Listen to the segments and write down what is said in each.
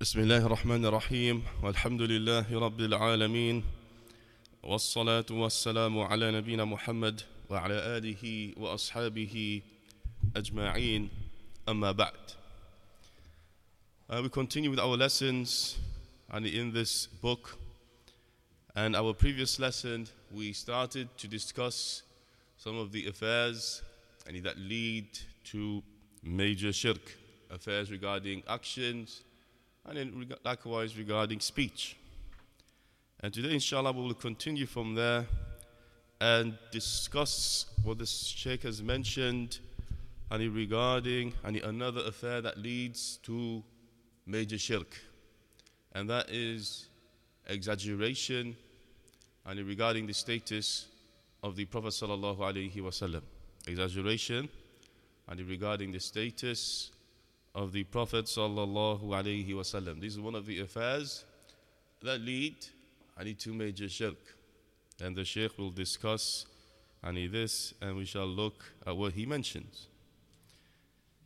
بسم الله الرحمن الرحيم والحمد لله رب العالمين والصلاة والسلام على نبينا محمد وعلى آله وأصحابه أجمعين أما بعد uh, We continue with our lessons and in this book and our previous lesson we started to discuss some of the affairs and that lead to major shirk affairs regarding actions and then likewise regarding speech. And today, inshallah, we will continue from there and discuss what the Sheikh has mentioned and regarding and another affair that leads to major shirk, and that is exaggeration and regarding the status of the Prophet sallallahu alaihi wasallam. Exaggeration and regarding the status of the Prophet sallallahu alaihi wasallam. This is one of the affairs that lead any to major shirk. And the Shaykh will discuss any this and we shall look at what he mentions.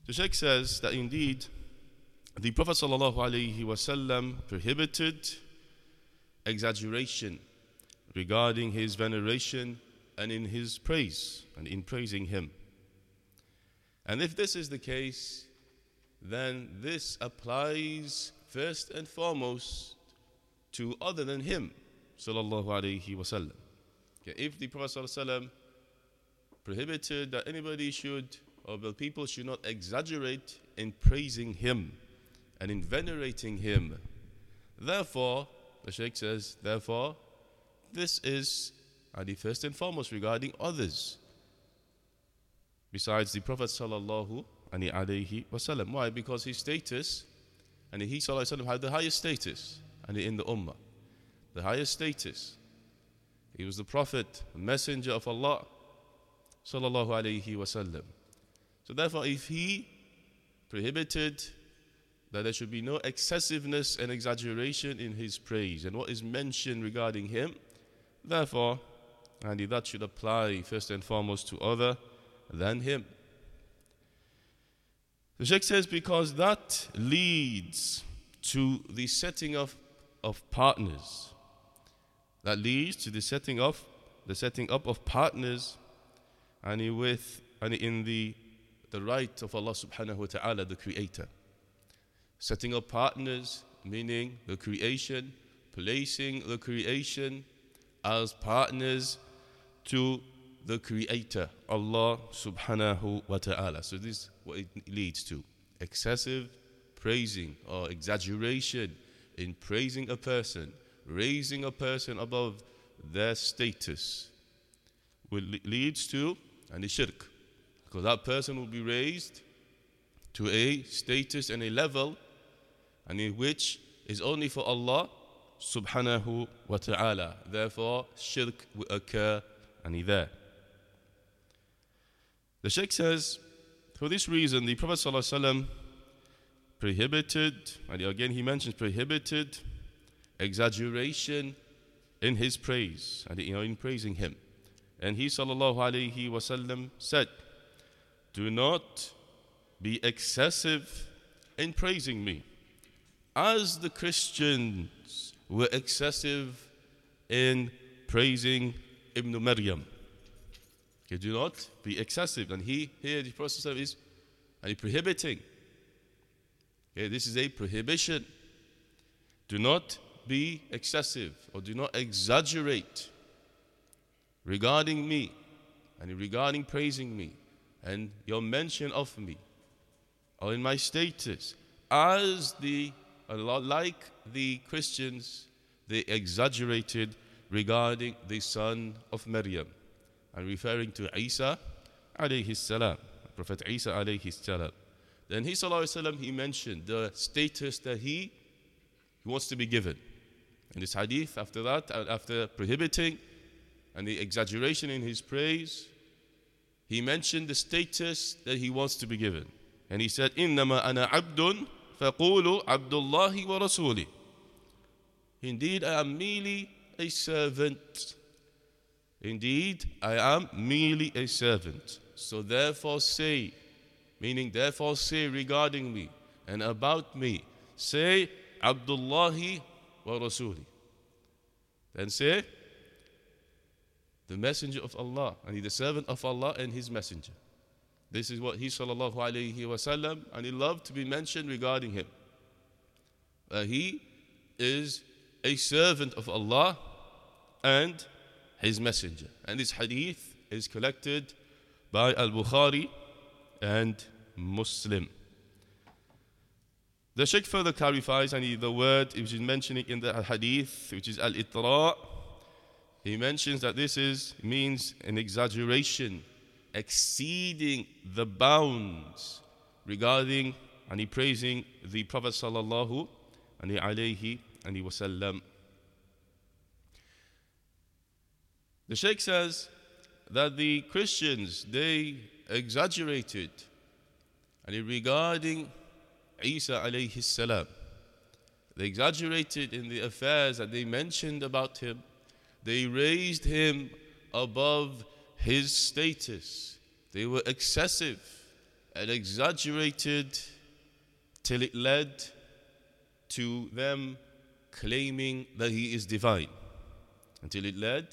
The Shaykh says that indeed the Prophet sallallahu alaihi wasallam prohibited exaggeration regarding his veneration and in his praise and in praising him. And if this is the case, then this applies first and foremost to other than him, sallallahu wasallam. Okay, if the Prophet prohibited that anybody should, or the people should not exaggerate in praising him and in venerating him, therefore, the Sheikh says, therefore, this is the first and foremost regarding others besides the Prophet sallallahu and alayhi wasallam. Why? Because his status, and he sallallahu had the highest status, and in the ummah, the highest status. He was the prophet, messenger of Allah, sallallahu alayhi wasallam. So therefore, if he prohibited that there should be no excessiveness and exaggeration in his praise and what is mentioned regarding him, therefore, and that should apply first and foremost to other than him. The Sheikh says because that leads to the setting of, of partners. That leads to the setting of the setting up of partners and with and in the the right of Allah subhanahu wa ta'ala, the creator. Setting up partners, meaning the creation, placing the creation as partners to the creator, Allah subhanahu wa ta'ala. So this is what it leads to. Excessive praising or exaggeration in praising a person, raising a person above their status will leads to and shirk. Because that person will be raised to a status and a level and in which is only for Allah subhanahu wa ta'ala. Therefore, shirk will occur and he there. The Sheikh says, for this reason, the Prophet ﷺ prohibited, and again he mentions prohibited exaggeration in his praise and you know, in praising him. And he wasallam said, "Do not be excessive in praising me, as the Christians were excessive in praising Ibn Maryam." Okay, do not be excessive. And he here the process is and he prohibiting. Okay, this is a prohibition. Do not be excessive or do not exaggerate regarding me and regarding praising me and your mention of me or in my status as the like the Christians they exaggerated regarding the son of Maryam and referring to Isa alayhi salam, Prophet Isa alayhi salam. Then he sallallahu he mentioned the status that he, he wants to be given. In this hadith, after that, after prohibiting and the exaggeration in his praise, he mentioned the status that he wants to be given. And he said, إِنَّمَا أَنَا عَبْدٌ فَقُولُوا عَبْدُ اللَّهِ وَرَسُولِهِ Indeed, I am merely a servant Indeed, I am merely a servant. So therefore say, meaning therefore say regarding me and about me, say, Abdullahi wa Rasuli. Then say, the messenger of Allah, and he the servant of Allah and his messenger. This is what he sallallahu alayhi wasallam, and he loved to be mentioned regarding him. Uh, he is a servant of Allah and his messenger. And this hadith is collected by Al-Bukhari and Muslim. The Sheikh further clarifies, and the word which is mentioning in the hadith, which is al-itra, he mentions that this is means an exaggeration, exceeding the bounds regarding and he praising the Prophet sallallahu alayhi wasallam. The Sheikh says that the Christians they exaggerated and regarding Isa alayhi salam. They exaggerated in the affairs that they mentioned about him. They raised him above his status. They were excessive and exaggerated till it led to them claiming that he is divine. Until it led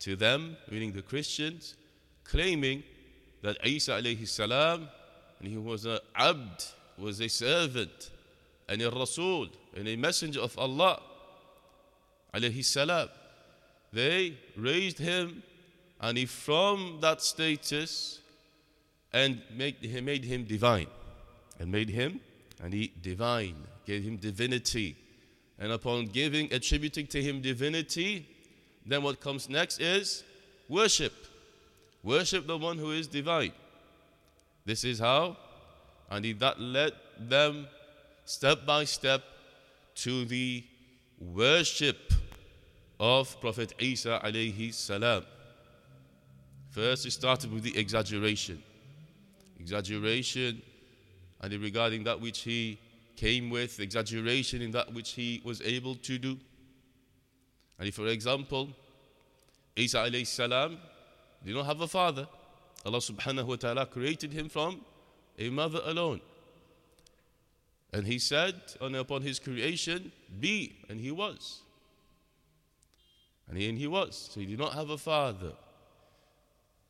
to them, meaning the Christians, claiming that Isa alayhi salam, and he was an abd, was a servant and a Rasul and a messenger of Allah alayhi salam. They raised him and he from that status and made, made him divine and made him and he divine gave him divinity and upon giving attributing to him divinity then what comes next is worship worship the one who is divine this is how and he that led them step by step to the worship of Prophet Isa alayhi salam. First, he started with the exaggeration. Exaggeration and regarding that which he came with, exaggeration in that which he was able to do. And for example, Isa alayhi salam did not have a father. Allah subhanahu wa ta'ala created him from a mother alone. And he said and upon his creation, Be, and he was. And he, and he was. So he did not have a father.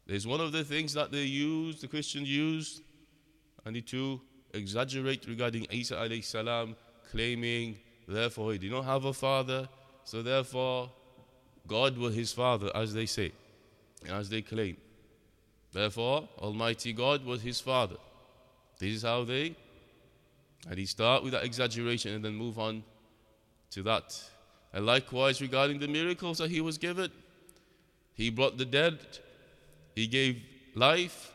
There's one of the things that they use, the Christians use, and to exaggerate regarding Isa alayhi salam, claiming, therefore, he did not have a father, so therefore, God was his father, as they say, as they claim. Therefore, Almighty God was his father. This is how they, and he start with that exaggeration and then move on to that. And likewise, regarding the miracles that he was given, he brought the dead, he gave life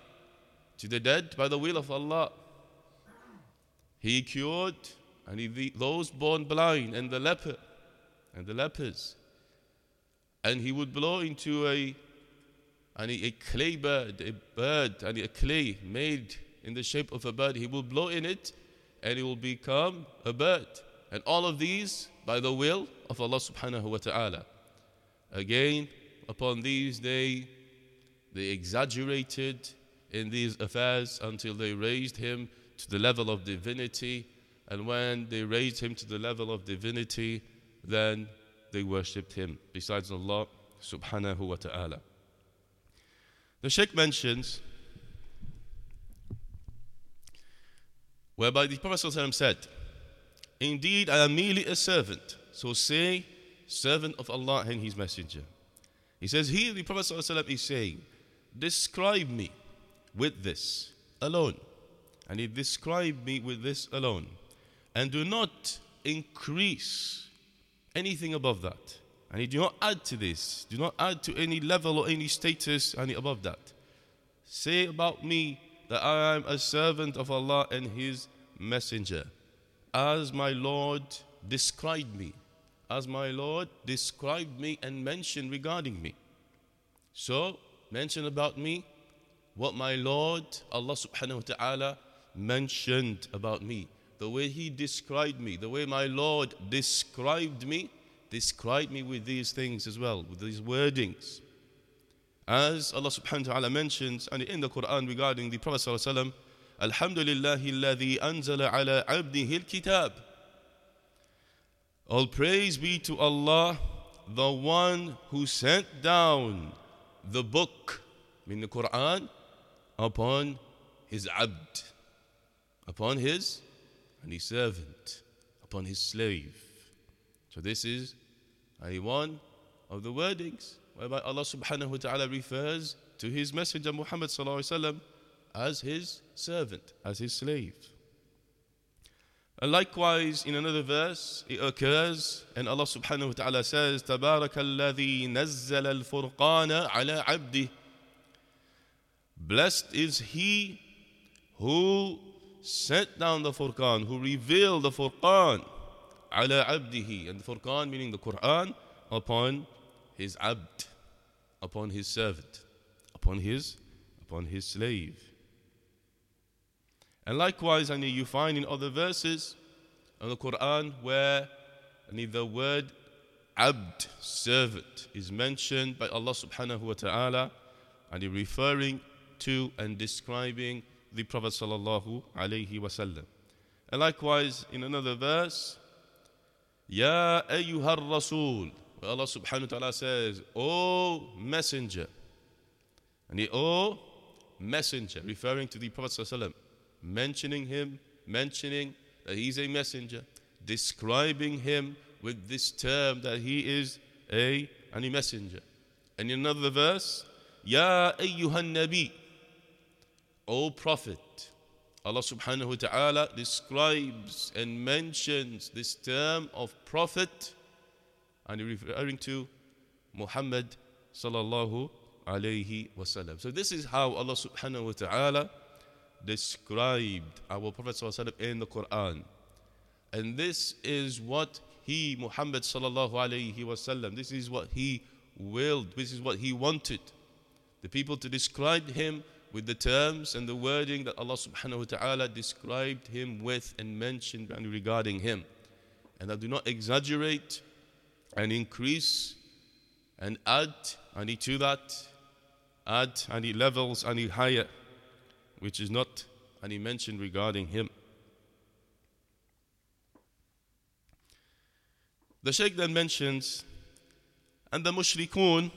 to the dead by the will of Allah. He cured and he, those born blind and the leper and the lepers. And he would blow into a, and a clay bird, a bird, and a clay made in the shape of a bird. He will blow in it and it will become a bird. And all of these by the will of Allah subhanahu wa ta'ala. Again, upon these they they exaggerated in these affairs until they raised him to the level of divinity. And when they raised him to the level of divinity, then they worshipped him besides Allah subhanahu wa ta'ala. The Sheikh mentions whereby the Prophet said, Indeed, I am merely a servant. So say, servant of Allah and His Messenger. He says, Here the Prophet is saying, Describe me with this alone. And he described me with this alone. And do not increase anything above that. And do not add to this. Do not add to any level or any status any above that. Say about me that I am a servant of Allah and His Messenger. As my Lord described me, as my Lord described me and mentioned regarding me. So, mention about me what my Lord, Allah subhanahu wa ta'ala, mentioned about me. The way He described me, the way my Lord described me, described me with these things as well, with these wordings. As Allah subhanahu wa ta'ala mentions and in the Quran regarding the Prophet sallallahu alaihi wasallam, Alhamdulillah alladhi anzala ala abdihi. All praise be to Allah, the one who sent down the book, meaning the Quran, upon his abd, upon his and his servant, upon his slave. So this is a one of the wordings whereby Allah subhanahu wa ta'ala refers to his messenger Muhammad sallallahu alaihi wasallam as his servant, as his slave. And likewise, in another verse, it occurs, and Allah subhanahu wa ta'ala says, تبارك الذي نزل الفرقان على عبده. Blessed is he who sent down the Furqan, who revealed the Furqan, ala abdihi, and the Furqan meaning the Quran, upon his abd, upon his servant, upon his, upon his slave. And likewise, I you find in other verses in the Quran where I the word abd, servant, is mentioned by Allah subhanahu wa ta'ala, and referring to and describing the Prophet sallallahu alayhi wasallam. And likewise, in another verse, Ya ayyuhar rasul, Allah subhanahu wa ta'ala says, O messenger, and the O messenger, referring to the Prophet sallallahu mentioning him, mentioning that he's a messenger, describing him with this term that he is a, a messenger. And in another verse, Ya ayyuhan nabi, O Prophet. Allah subhanahu wa ta'ala describes and mentions this term of Prophet and referring to Muhammad sallallahu alayhi wasallam. So this is how Allah subhanahu wa ta'ala described our Prophet ﷺ in the Quran. And this is what he, Muhammad sallallahu alayhi wasallam, this is what he willed, this is what he wanted. The people to describe him with the terms and the wording that Allah subhanahu wa ta'ala described him with and mentioned regarding him. And I do not exaggerate and increase and add any to that, add any levels any higher which is not any mention regarding him. The Sheikh then mentions, and the mushrikun,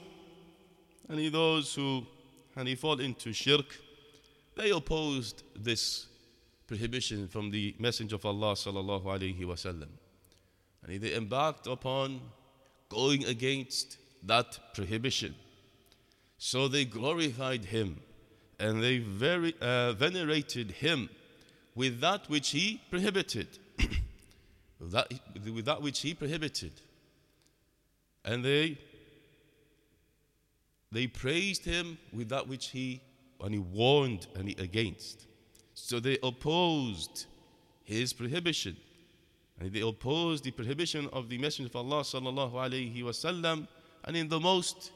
and those who and he fall into shirk, they opposed this prohibition from the Messenger of Allah sallallahu alaihi wasallam, and they embarked upon going against that prohibition. So they glorified him and they very, uh, venerated him with that which he prohibited. that, with that which he prohibited. And they, they praised him with that which he, and he warned and he against. So they opposed his prohibition. And they opposed the prohibition of the Messenger of Allah sallallahu alayhi wasallam and in the most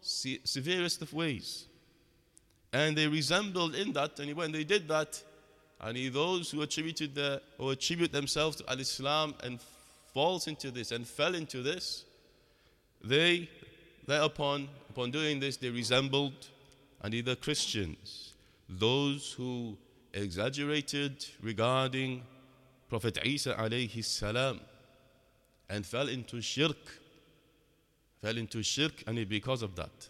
se- severest of ways. And they resembled in that, and when they did that, and those who attributed the, or attribute themselves to al-Islam and falls into this and fell into this, they thereupon, upon doing this, they resembled and either Christians, those who exaggerated regarding Prophet Isa alayhi salam and fell into shirk, fell into shirk, and because of that.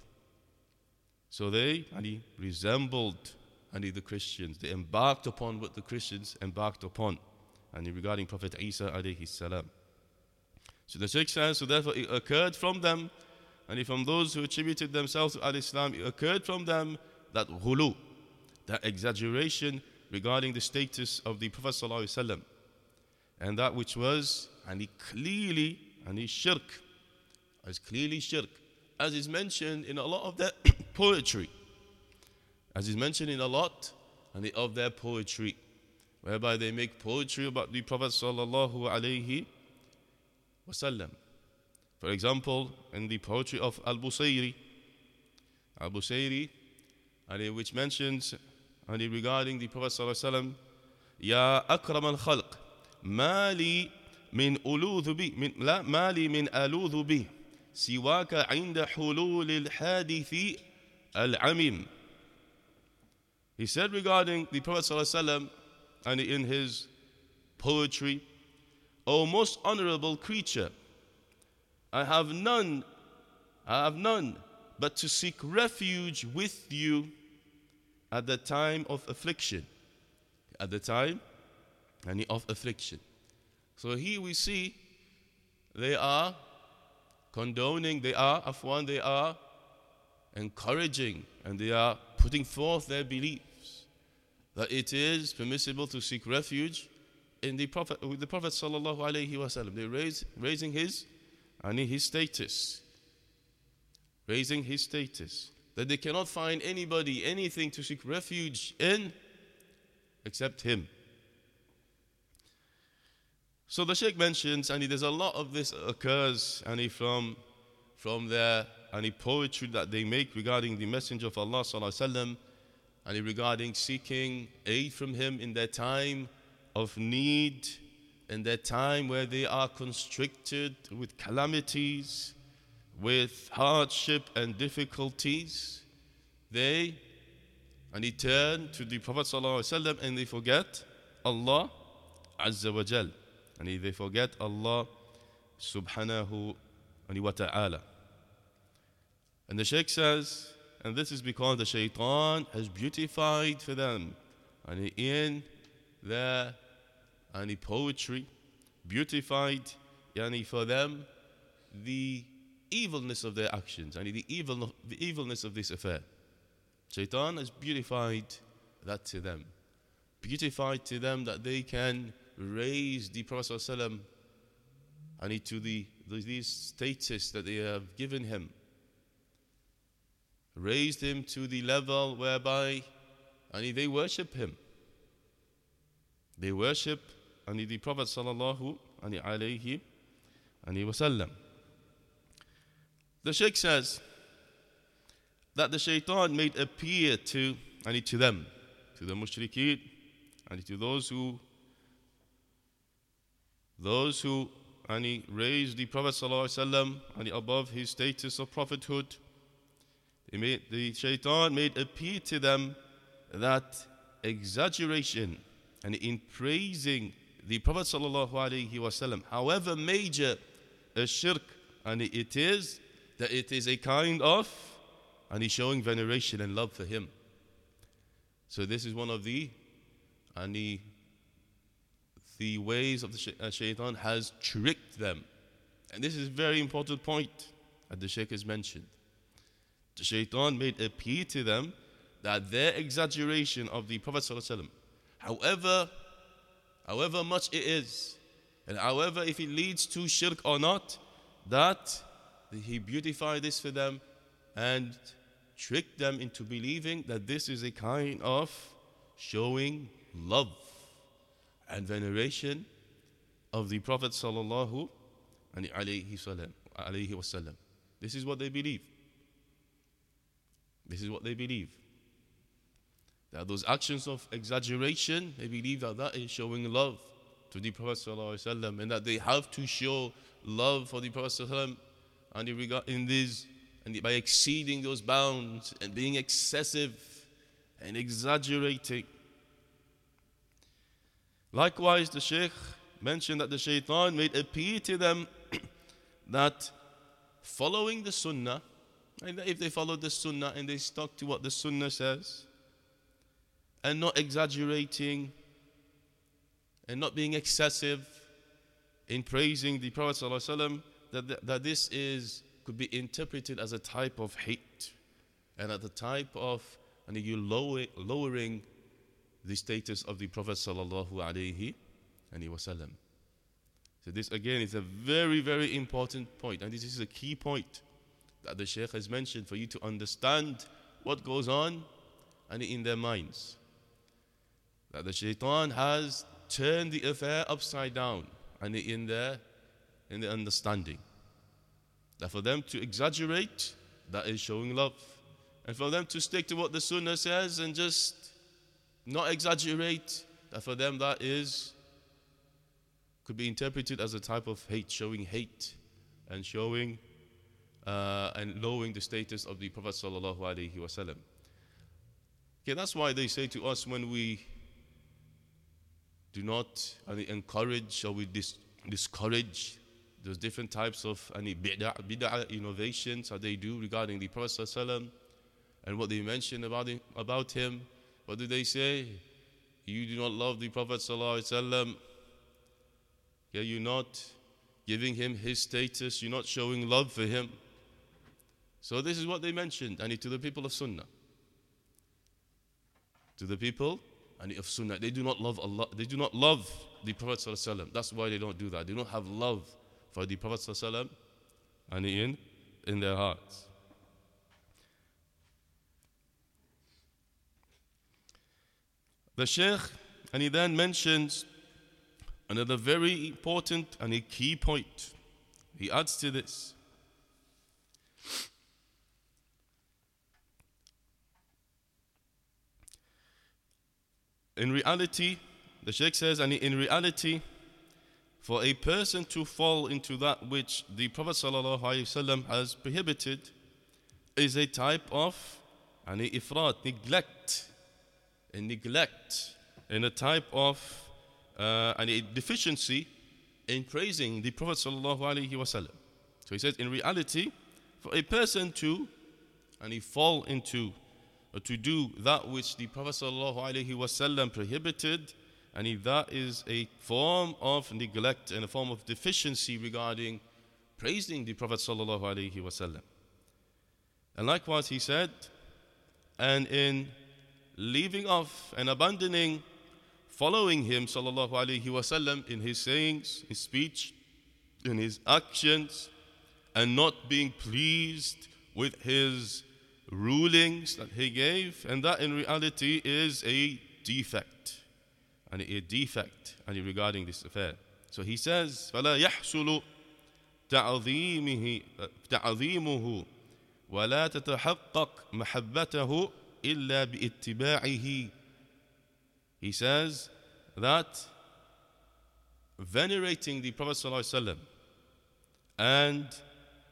So they and resembled and the Christians. They embarked upon what the Christians embarked upon and regarding Prophet Isa alayhi salam. So the Sheikh says, so therefore it occurred from them, and from those who attributed themselves to al-Islam, it occurred from them that ghuluw, that exaggeration regarding the status of the Prophet and that which was, and he clearly, and he shirk, as clearly shirk, as is mentioned in a lot of their poetry, as is mentioned in a lot and of their poetry, whereby they make poetry about the Prophet sallallahu alaihi wasallam. For example, in the poetry of Al Busayri, Al Busayri, which mentions regarding the Prophet sallallahu alaihi wasallam, Ya akram al khalq, ما لي من ألوذ بي من لا ما لي من ألوذ به سواك عند حلول الحادث العميم He said regarding the Prophet ﷺ and in his poetry, O most honorable creature, I have none, I have none but to seek refuge with you at the time of affliction. At the time any of affliction. So here we see they are condoning, they are, afwan, they are encouraging, and they are putting forth their beliefs that it is permissible to seek refuge in the Prophet, with the Prophet sallallahu alaihi wasallam. They're raise, raising his, and his status, raising his status. That they cannot find anybody, anything to seek refuge in except him. So the Sheikh mentions, and there's a lot of this occurs, and from from their any poetry that they make regarding the Messenger of Allah sallallahu and regarding seeking aid from him in their time of need, in that time where they are constricted with calamities, with hardship and difficulties, they and he turn to the Prophet ﷺ and they forget Allah Azza wa Jal. And they forget Allah subhanahu wa ta'ala. And the Shaykh says, and this is because the shaitan has beautified for them and in their and poetry, beautified yani for them the evilness of their actions and the evil the evilness of this affair. Shaitan has beautified that to them. Beautified to them that they can raise the Prophet ﷺ and to the, the these status that they have given him. Raised him to the level whereby and they worship him. They worship and the Prophet sallallahu alayhi wasallam. The Sheikh says that the shaitan made appear to and to them, to the mushrikeen, and to those who those who and he raised the Prophet ﷺ and above his status of prophethood. Made, the shaitan made appear to them that exaggeration and in praising the Prophet ﷺ, however major a shirk and it is, that it is a kind of and he's showing veneration and love for him. So this is one of the and the the ways of the uh, shaitan has tricked them. And this is a very important point that the Sheikh has mentioned. The shaitan made appear to them that their exaggeration of the Prophet ﷺ, however, however much it is, and however if it leads to shirk or not, that he beautified this for them and tricked them into believing that this is a kind of showing love and veneration of the Prophet sallallahu alaihi wasallam. This is what they believe. This is what they believe. That those actions of exaggeration, they believe that that is showing love to the Prophet sallallahu and that they have to show love for the Prophet sallallahu and in this and by exceeding those bounds and being excessive and exaggerating. Likewise, the Shaykh mentioned that the shaitan made appear to them that following the Sunnah, if they followed the Sunnah and they stuck to what the Sunnah says, and not exaggerating and not being excessive in praising the Prophet ﷺ, that, that this is could be interpreted as a type of hate and at the type of and you lower, lowering the status of the Prophet sallallahu alaihi wasallam. So this again is a very very important point, and this is a key point that the Sheikh has mentioned for you to understand what goes on and in their minds. That the shaitan has turned the affair upside down and in their in the understanding. That for them to exaggerate, that is showing love. And for them to stick to what the Sunnah says and just not exaggerate, that for them that is could be interpreted as a type of hate, showing hate and showing uh, and lowering the status of the Prophet. Okay, that's why they say to us when we do not encourage or we dis- discourage those different types of any bid'ah, bid'ah innovations that they do regarding the Prophet and what they mention about him, about him. What do they say? You do not love the Prophet. Yeah, you're not giving him his status. You're not showing love for him. So this is what they mentioned, and to the people of Sunnah. To the people and of Sunnah, they do not love Allah. They do not love the Prophet ﷺ. That's why they don't do that. They don't have love for the Prophet ﷺ and in, in their hearts. The Sheikh, and he then mentions another very important and a key point. He adds to this. In reality, the Sheikh says, and in reality, for a person to fall into that which the Prophet ﷺ has prohibited is a type of an ifrat, neglect, a neglect, and a type of uh, a deficiency in praising the Prophet ﷺ. So he says, in reality, for a person to and he fall into Uh, to do that which the Prophet ﷺ prohibited and that is a form of neglect and a form of deficiency regarding praising the Prophet wasallam. And likewise, he said, and in leaving off and abandoning following him wasallam in his sayings, his speech, in his actions, and not being pleased with his rulings that he gave, and that in reality is a defect and a defect and regarding this affair. So he says, فلا يحصل تعظيمه تعظيمه ولا تتحقق محبته إلا باتباعه. He says that venerating the Prophet ﷺ and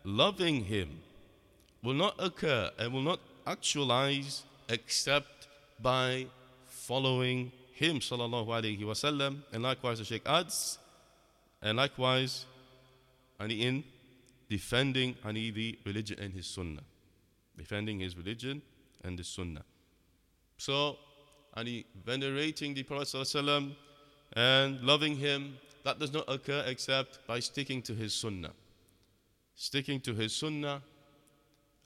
loving him will not occur and will not actualize except by following him sallallahu alayhi wasallam and likewise the Sheikh adds and likewise and in defending ani the religion and his sunnah. Defending his religion and the sunnah. So ani venerating the Prophet sallallahu and loving him that does not occur except by sticking to his sunnah. Sticking to his sunnah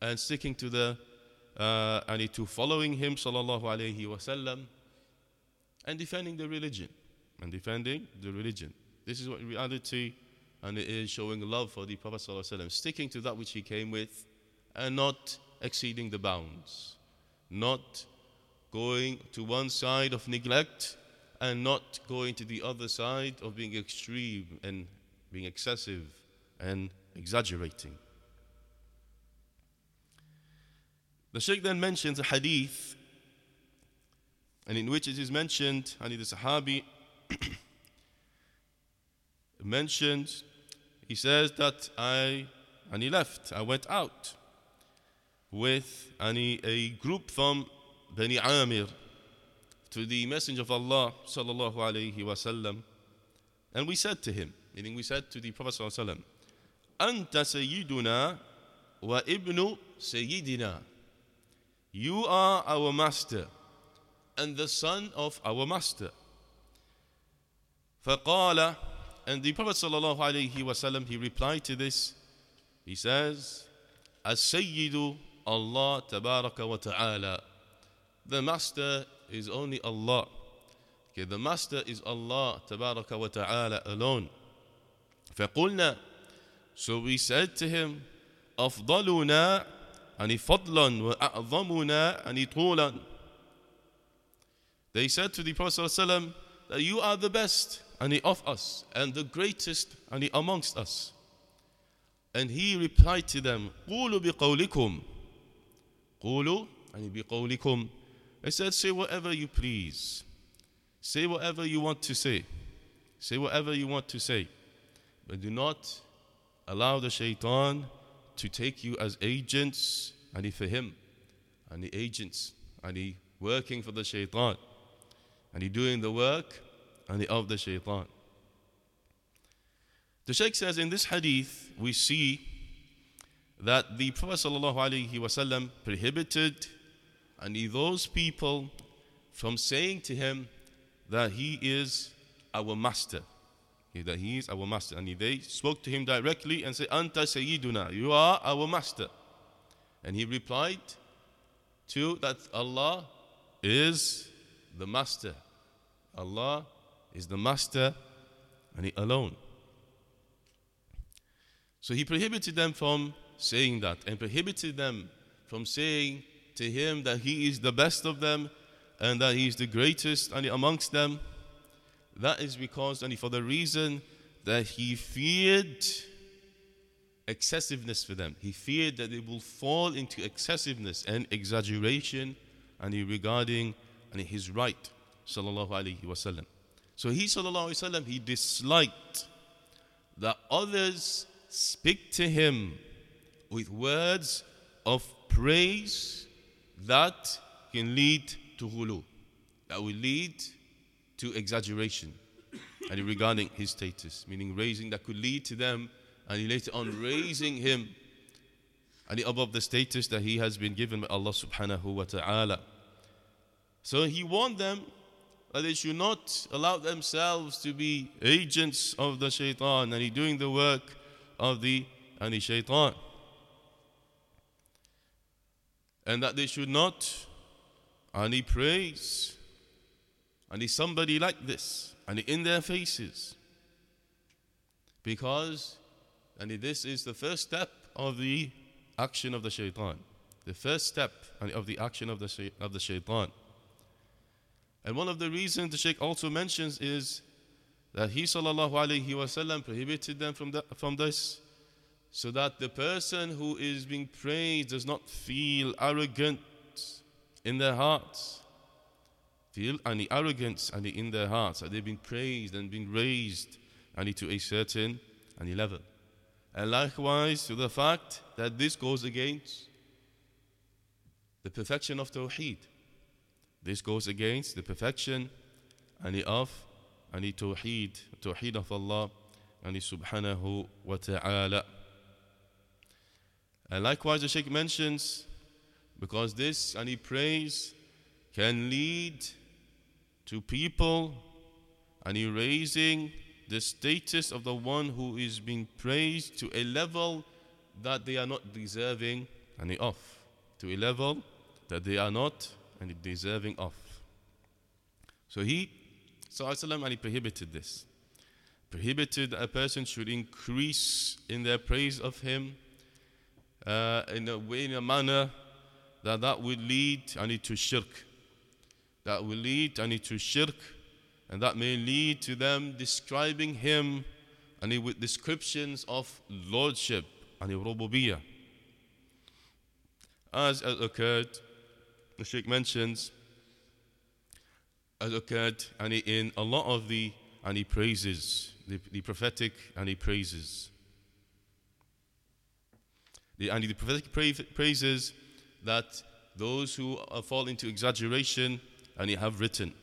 and sticking to the uh, and to following him sallallahu alayhi wasallam and defending the religion. And defending the religion. This is what reality and it is showing love for the Prophet sallallahu alaihi wasallam sticking to that which he came with and not exceeding the bounds, not going to one side of neglect and not going to the other side of being extreme and being excessive and exaggerating. The Sheikh then mentions a hadith and in which it is mentioned, the Sahabi mentions, he says that I, and he left, I went out with any, a group from Bani Amir to the Messenger of Allah sallallahu alayhi wasallam, and we said to him, meaning we said to the Prophet sallallahu alayhi wasallam, Anta sayyiduna wa ibnu sayyidina. You are our master and the son of our master. فقال and the Prophet sallallahu alaihi wasallam he replied to this. He says, "As-Sayyidu Allah tabaraka wa ta'ala." The master is only Allah. Okay, the master is Allah tabaraka wa ta'ala alone. فقلنا So we said to him, أفضلنا أني فضلا وأعظمنا أني طولا they said to the Prophet ﷺ that you are the best and of us and the greatest and amongst us. And he replied to them, قولوا بقولكم قولوا and بقولكم He said, say whatever you please. Say whatever you want to say. Say whatever you want to say. But do not allow the shaitan to take you as agents and he for him and the agents and he working for the shaitan and he doing the work the of the shaitan. The Sheikh says in this hadith, we see that the Prophet ﷺ prohibited and those people from saying to him that he is our master. That he is our master. And they spoke to him directly and said, Anta Sayyiduna, you are our master. And he replied to that Allah is the master. Allah is the master and he alone. So he prohibited them from saying that and prohibited them from saying to him that he is the best of them and that he is the greatest and amongst them. That is because and for the reason that he feared excessiveness for them. He feared that they will fall into excessiveness and exaggeration and regarding and his right. Sallallahu Alaihi Wasallam. So he sallallahu Alaihi Wasallam he disliked that others speak to him with words of praise that can lead to ghuluw, that will lead to exaggeration and regarding his status, meaning raising that could lead to them and he later on raising him and above the status that he has been given by Allah subhanahu wa ta'ala. So he warned them that they should not allow themselves to be agents of the shaitan and he doing the work of the the shaitan. And that they should not he praise and he somebody like this. And in their faces. Because and this is the first step of the action of the shaitan. The first step of the action of the, of the shaitan. And one of the reasons the Sheikh also mentions is that he sallallahu alaihi wasallam prohibited them from, the, from this so that the person who is being praised does not feel arrogant in their hearts feel any arrogance any in their hearts that they've been praised and been raised any to a certain any level and likewise to the fact that this goes against the perfection of tawheed this goes against the perfection and of and the tawheed, tawheed of Allah and subhanahu wa ta'ala. And likewise the Sheikh mentions because this and he prays can lead to people and erasing the status of the one who is being praised to a level that they are not deserving and of to a level that they are not and deserving of. So he, Sallallahu and he prohibited this. Prohibited a person should increase in their praise of him uh, in a way, in a manner that that would lead any to shirk. That will lead any to shirk, and that may lead to them describing him and with descriptions of lordship and rububiyyah. As has occurred the Sheikh mentions has occurred and in a lot of the and he praises the, the prophetic and he praises the, and the prophetic praises that those who fall into exaggeration and he have written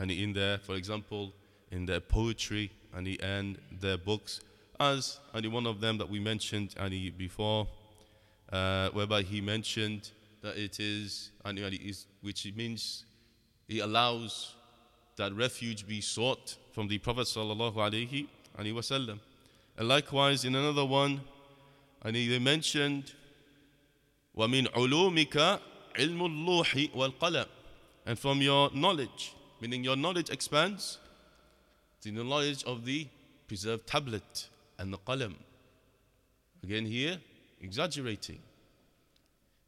and in there for example in their poetry and he and their books as and one of them that we mentioned and before uh, whereby he mentioned that it is, and which means he allows that refuge be sought from the Prophet sallallahu alaihi wasallam. And likewise, in another one, and he mentioned, وَمِنْ عُلُومِكَ عِلْمُ اللُّوحِ وَالْقَلَمِ and from your knowledge, meaning your knowledge expands to the knowledge of the preserved tablet and the qalam. Again here, exaggerating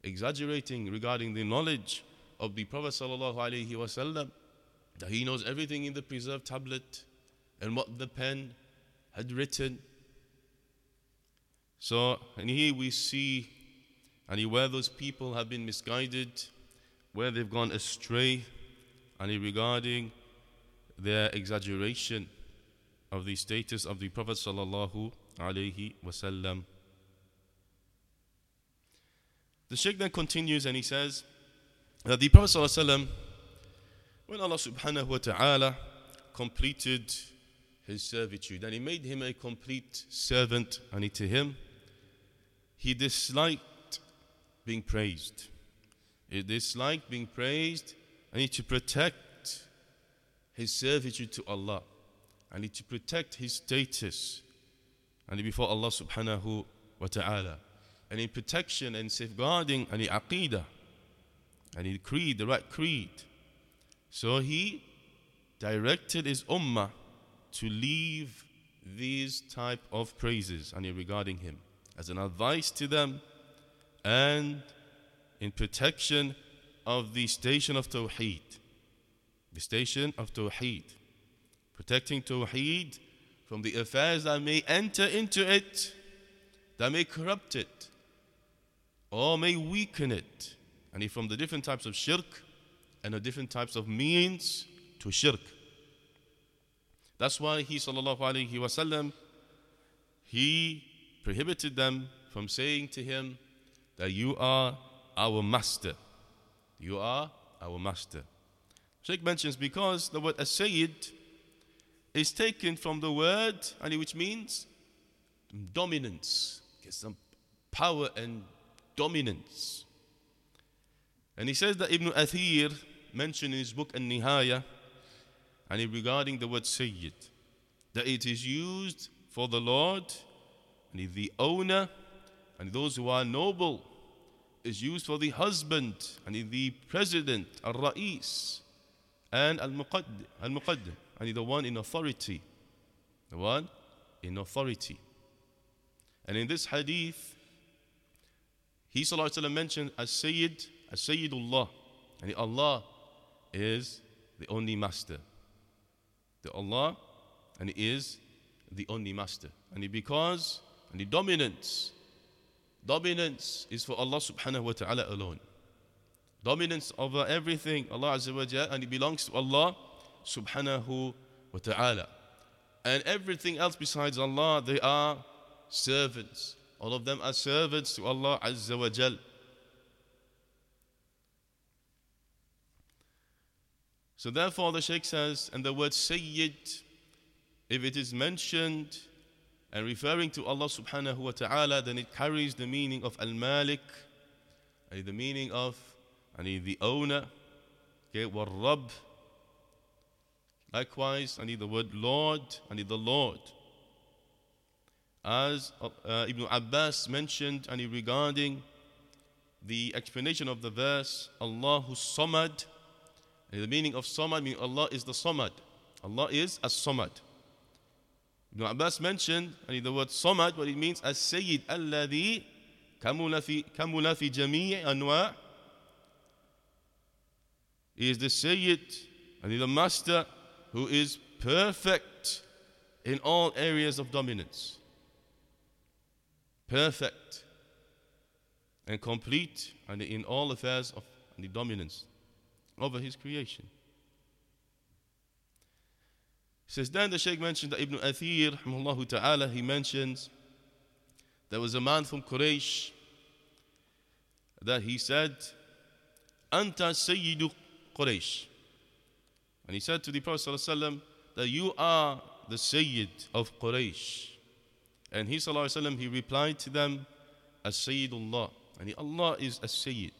exaggerating regarding the knowledge of the Prophet that he knows everything in the preserved tablet and what the pen had written. So, and here we see, and where those people have been misguided, where they've gone astray, and regarding their exaggeration of the status of the Prophet sallallahu alaihi wasallam. The Sheikh then continues and he says that the Prophet ﷺ, when Allah subhanahu wa ta'ala completed his servitude and he made him a complete servant and to him he disliked being praised he disliked being praised and to protect his servitude to Allah and to protect his status and before Allah subhanahu wa ta'ala. And in protection and safeguarding and aqidah and in creed the right creed. So he directed his ummah to leave these type of praises and regarding him as an advice to them and in protection of the station of Tawheed. The station of Tawheed. Protecting Tawheed from the affairs that may enter into it, that may corrupt it, or may weaken it. And from the different types of shirk and the different types of means to shirk. That's why he sallallahu alaihi wasallam he prohibited them from saying to him that you are our master. You are our master. Sheikh mentions because the word as-sayyid is taken from the word and which means dominance, get some power and dominance. And he says that Ibn Athir mentioned in his book An-Nihaya and regarding the word Sayyid, that it is used for the Lord and the owner and those who are noble is used for the husband and the president, al-ra'is, and al-muqaddim, al-muqaddim, and the one in authority. The one in authority. And in this hadith, he sallallahu mentioned as Sayyid, as Sayyidullah, and Allah is the only master the Allah and He is the only master. And He because and the dominance, dominance is for Allah subhanahu wa ta'ala alone. Dominance over everything, Allah Azza wa Jalla, and it belongs to Allah subhanahu wa ta'ala. And everything else besides Allah, they are servants. All of them are servants to Allah Azza wa Jalla. So therefore the Sheikh says, and the word Sayyid, if it is mentioned and referring to Allah subhanahu wa ta'ala, then it carries the meaning of Al-Malik, and the meaning of and the owner, okay, Rab. Likewise, I need the word Lord, I need the Lord. As uh, Ibn Abbas mentioned, and regarding the explanation of the verse, Allahu Samad, the meaning of Samad means Allah is the Samad. Allah is as Samad. Ibn Abbas mentioned the word Samad, what it means as Sayyid alladhi kamula fi jami' anwa' He is the Sayyid and the master who is perfect in all areas of dominance. Perfect and complete and in all affairs of the dominance over his creation. He says, then the Shaykh mentioned that Ibn Athir, ta'ala, he mentions there was a man from Quraysh that he said, Anta Sayyidu Quraysh. And he said to the Prophet ﷺ that you are the Sayyid of Quraysh. And he ﷺ, he replied to them as Sayyidullah. And Allah is a Sayyid.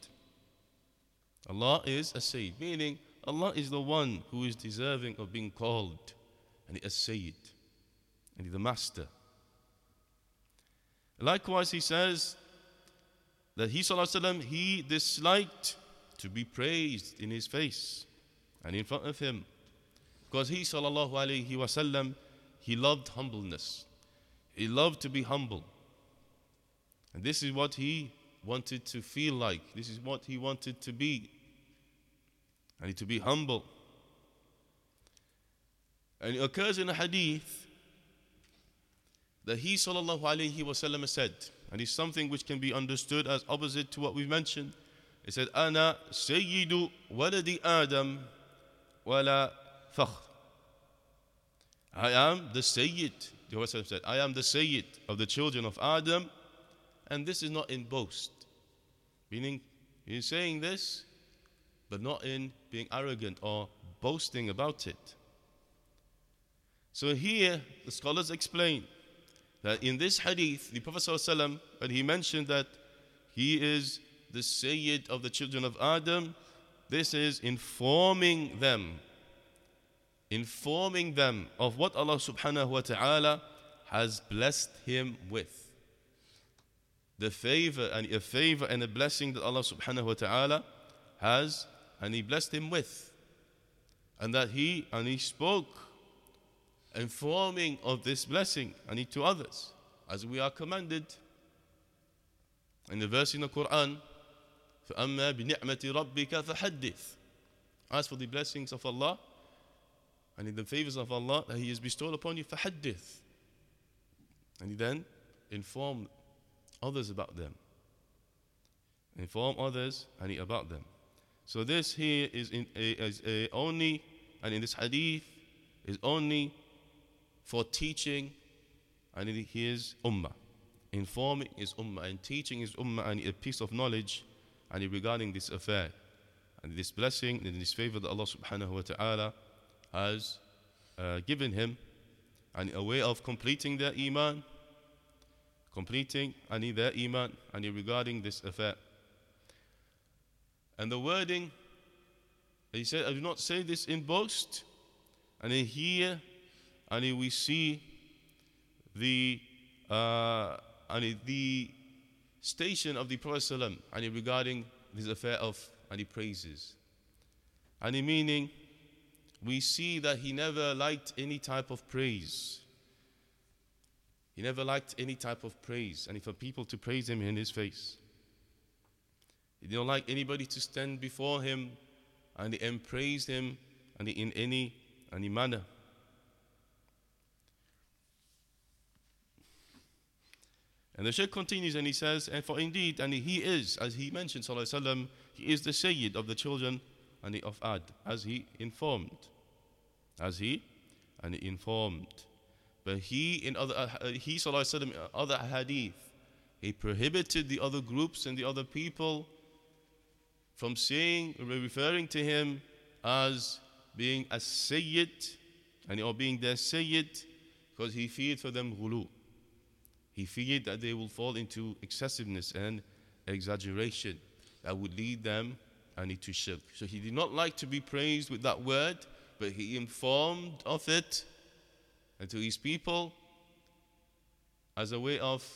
Allah is a Sayyid, meaning Allah is the one who is deserving of being called and a Sayyid, and the Master. Likewise, he says that he, وسلم, he disliked to be praised in his face and in front of him. Because he, sallallahu alayhi wasallam, he loved humbleness. He loved to be humble. And this is what he wanted to feel like. This is what he wanted to be. I need to be humble. And it occurs in a hadith that he sallallahu alayhi wasallam said, and it's something which can be understood as opposite to what we've mentioned. He said, "Ana sayyidu waladi Adam wala fakhr." I am the Sayyid. The Prophet said, I am the Sayyid of the children of Adam, and this is not in boast. Meaning, he's saying this, but not in being arrogant or boasting about it. So here the scholars explain that in this hadith, the Prophet ﷺ, when he mentioned that he is the Sayyid of the children of Adam, this is informing them, informing them of what Allah subhanahu wa ta'ala has blessed him with. The favor and a favor and a blessing that Allah subhanahu wa ta'ala has and he blessed him with. And that he and he spoke informing of this blessing and it to others as we are commanded in the verse in the Quran فأما بنعمة ربك فحدث as for the blessings of Allah and in the favors of Allah that He has bestowed upon you فحدث and he then inform others about them inform others and he about them so this here is, in, is a only and in this hadith is only for teaching and his ummah, informing his ummah and teaching his ummah and a piece of knowledge and regarding this affair and this blessing and this favor that Allah subhanahu wa ta'ala has uh, given him and a way of completing their iman completing any their iman and regarding this affair. And the wording he said I do not say this in boast and here and we see the uh, and the station of the Prophet and regarding this affair of and he praises. And meaning we see that he never liked any type of praise. He never liked any type of praise, and for people to praise him in his face. He didn't like anybody to stand before him and, and praise him and in any, any manner. And the Shaykh continues and he says, And for indeed, and he is, as he mentioned, وسلم, he is the Sayyid of the children and the, of Ad, as he informed. As he and he informed. But he, in other, uh, uh he, Wasallam, other hadith, he prohibited the other groups and the other people from saying, referring to him as being a Sayyid and, or being their Sayyid because he feared for them ghuluw. He feared that they will fall into excessiveness and exaggeration that would lead them and to shirk. So he did not like to be praised with that word, but he informed of it and to his people as a way of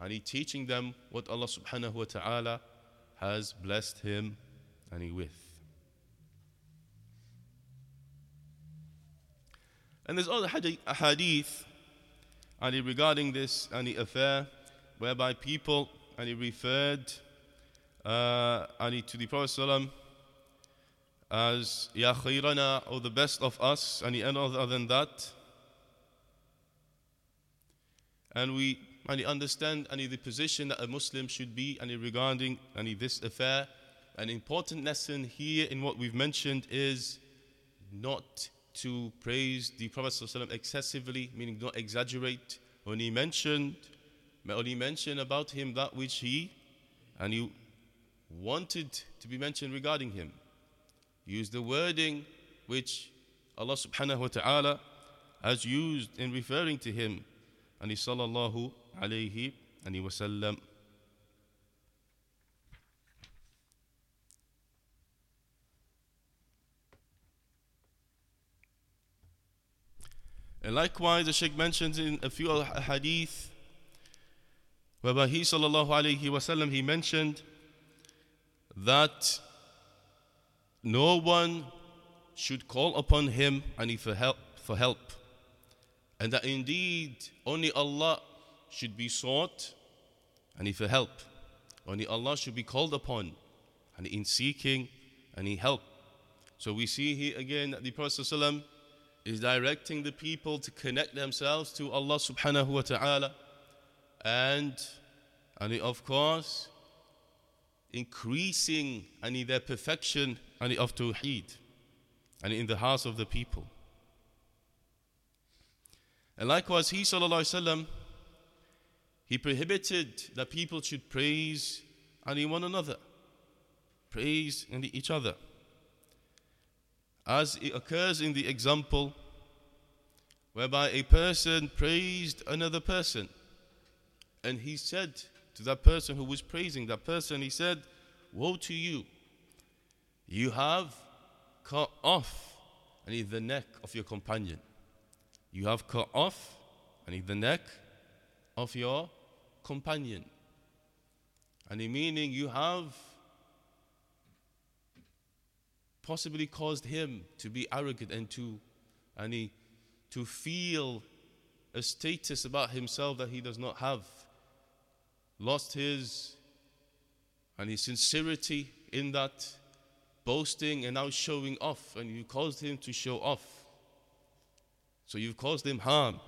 and he teaching them what Allah subhanahu wa ta'ala has blessed him and he with. And there's other hadith and regarding this the affair whereby people he referred uh, to the Prophet ﷺ as Ya khayrana or the best of us and other than that. And we and understand and the position that a Muslim should be and regarding and this affair. An important lesson here in what we've mentioned is not to praise the Prophet ﷺ excessively, meaning don't exaggerate. He mentioned, only mention about him that which he and he wanted to be mentioned regarding him. Use the wording which Allah subhanahu wa ta'ala has used in referring to him. And he sallallahu alayhi wasallam. And likewise, the Sheikh mentions in a few hadith, whereby he sallallahu alayhi wasallam he mentioned that no one should call upon him and for help for help. And that indeed only Allah should be sought and for help. Only Allah should be called upon and in seeking any help. So we see here again that the Prophet ﷺ is directing the people to connect themselves to Allah subhanahu wa ta'ala and, and of course increasing and in their perfection and of tawheed and in the hearts of the people. And likewise, he sallallahu he prohibited that people should praise any one another, praise and each other as it occurs in the example whereby a person praised another person. And he said to that person who was praising that person, he said, Woe to you! You have cut off and the neck of your companion. You have cut off and the neck of your companion. And in meaning you have possibly caused him to be arrogant and to and he, to feel a status about himself that he does not have. Lost his and his sincerity in that boasting and now showing off, and you caused him to show off. So you've caused him harm.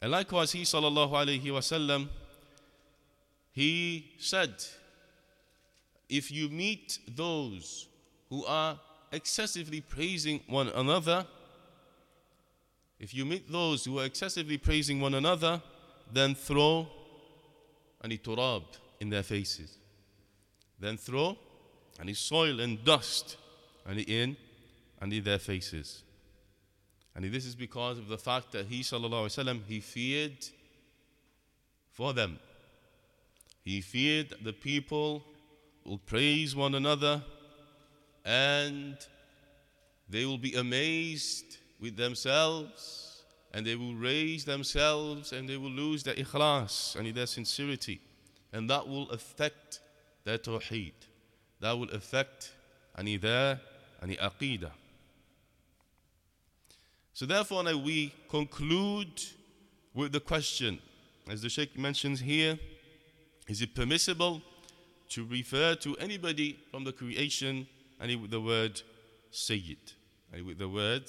And likewise, he sallallahu alayhi wasallam, he said, if you meet those who are excessively praising one another, if you meet those who are excessively praising one another, then throw any turab in their faces. Then throw any soil and dust any in in their faces. And this is because of the fact that he sallallahu he feared for them. He feared that the people will praise one another and they will be amazed with themselves and they will raise themselves and they will lose their ikhlas and their sincerity and that will affect their tawheed. That will affect any their any aqidah. So therefore now we conclude with the question as the sheikh mentions here is it permissible to refer to anybody from the creation and with the word Sayyid. And with the word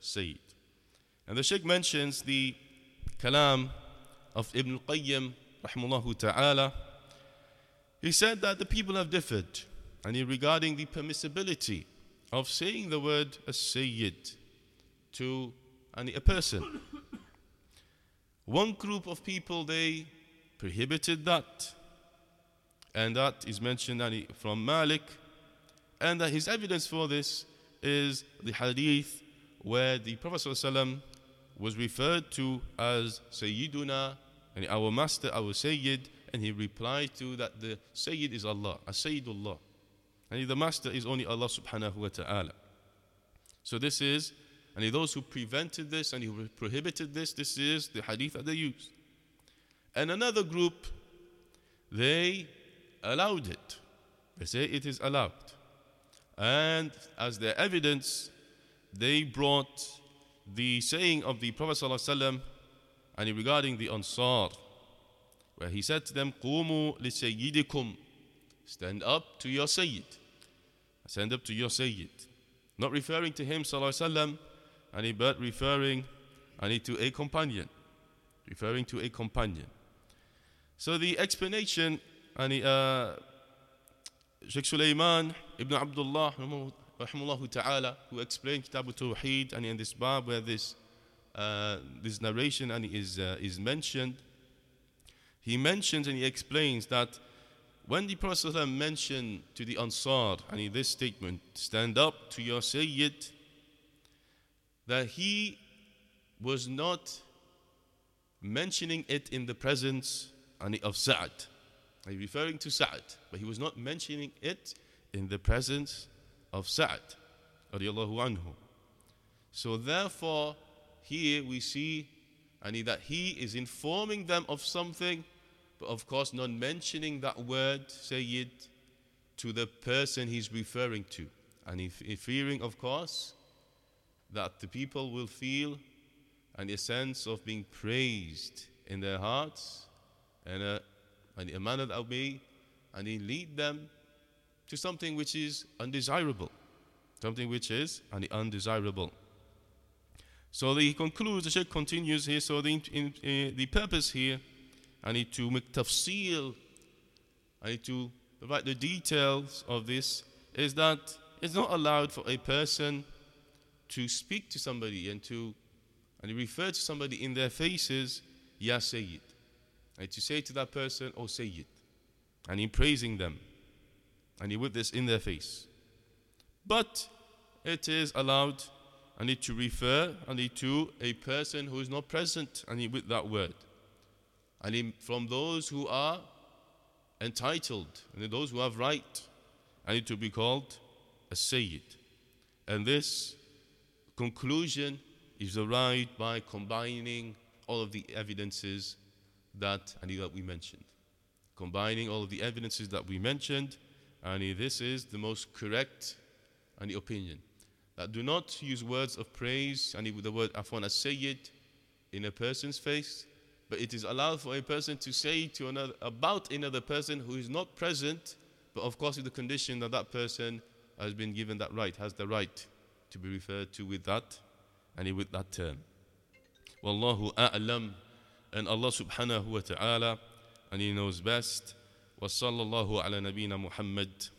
Sayyid. And the Sheikh mentions the kalam of Ibn al-Qayyim rahimahullah ta'ala. He said that the people have differed and regarding the permissibility of saying the word Sayyid to a person. One group of people they prohibited that and that is mentioned from Malik and uh, his evidence for this is the hadith where the Prophet ﷺ was referred to as Sayyiduna, and our master, our Sayyid, and he replied to that the Sayyid is Allah, as Sayyidullah. And the master is only Allah subhanahu wa ta'ala. So this is, and those who prevented this and who prohibited this, this is the hadith that they used. And another group, they allowed it. They say it is allowed. And as their evidence, they brought the saying of the Prophet ﷺ and regarding the Ansar, where he said to them, Qumu li Stand up to your Sayyid. Stand up to your Sayyid. Not referring to him, وسلم, and but referring and to a companion. Referring to a companion. So the explanation, and uh, Sheikh Sulaiman ibn Abdullah rahimahullah ta'ala who explained Kitab al-Tawheed and in this bab where this uh, this narration and is uh, is mentioned he mentions and he explains that when the Prophet mentioned to the Ansar and in this statement stand up to your Sayyid that he was not mentioning it in the presence of Sa'd He's referring to Sa'd, but he was not mentioning it in the presence of Sa'd. Anhu. So therefore, here we see and that he is informing them of something, but of course not mentioning that word, Sayyid, to the person he's referring to. And if, fearing, of course, that the people will feel and a sense of being praised in their hearts and a and a manner that way, and he lead them to something which is undesirable. Something which is undesirable. So he concludes, the Sheikh continues here. So the, in, uh, the purpose here, I need to make tafsil, I need to provide the details of this, is that it's not allowed for a person to speak to somebody and to and refer to somebody in their faces, Ya Sayyid. And to say to that person, Oh Sayyid, and in praising them, and he with this in their face. But it is allowed need to refer need to a person who is not present need with that word And from those who are entitled and those who have right need to be called a Sayyid and this conclusion is arrived by combining all of the evidences that and that we mentioned. Combining all of the evidences that we mentioned and this is the most correct the opinion. That do not use words of praise and with the word afwan as sayyid in a person's face but it is allowed for a person to say to another about another person who is not present but of course with the condition that that person has been given that right has the right to be referred to with that and with that term. Wallahu a'lam and Allah subhanahu wa ta'ala and he knows best وصلى الله على نبينا محمد